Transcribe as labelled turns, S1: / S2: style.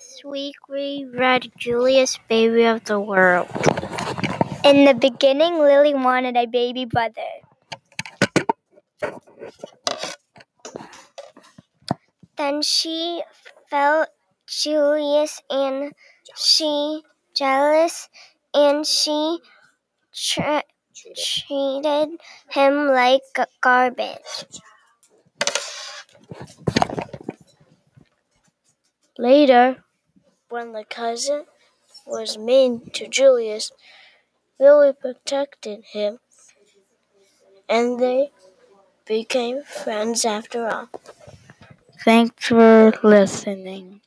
S1: This week we read Julius, Baby of the World.
S2: In the beginning, Lilly wanted a baby brother. Then she felt Julius and she jealous and she tra- treated him like garbage.
S3: Later, when the cousin was mean to Julius, Lilly protected him and they became friends after all.
S1: Thanks for listening.